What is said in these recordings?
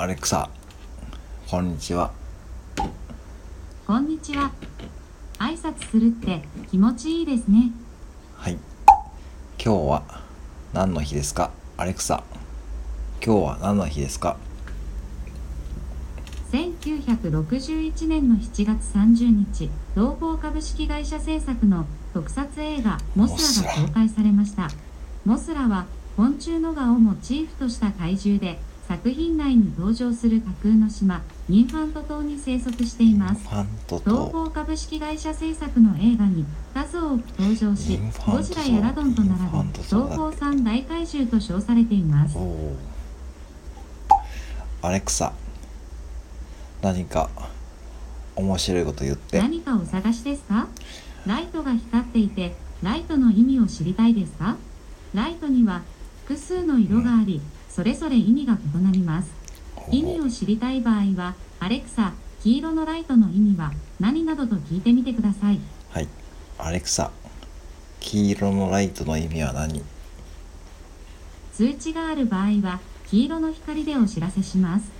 アレクサこんにちはこんにちは。挨拶するって気持ちいいですね。はい今日は何の日ですか？アレクサ今日は何の日ですか？1961年の7月30日、東宝株式会社制作の特撮映画モスラが公開されました。モスラは昆虫の蛾をモチーフとした怪獣で、作品内に登場する架空の島、インファント島に生息しています。東と宝株式会社制作の映画に数多く登場しゴジラやラドンと並インファンびトそうだ東宝三大怪獣と称されています。アレクサ何か面白いこと言って。何かお探しですか？ライトが光っていてライトの意味を知りたいですか？ライトには複数の色がありそれぞれ意味が異なります。意味を知りたい場合はアレクサ黄色のライトの意味は何などと聞いてみてください。はい。アレクサ黄色のライトの意味は何？通知がある場合は黄色の光でお知らせします。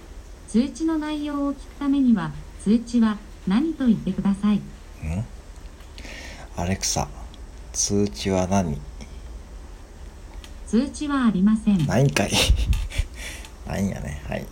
通知の内容を聞くためには通知は何と言ってください。ん？アレクサ通知は何？通知はありません。ないんかい。ないんやね。はい。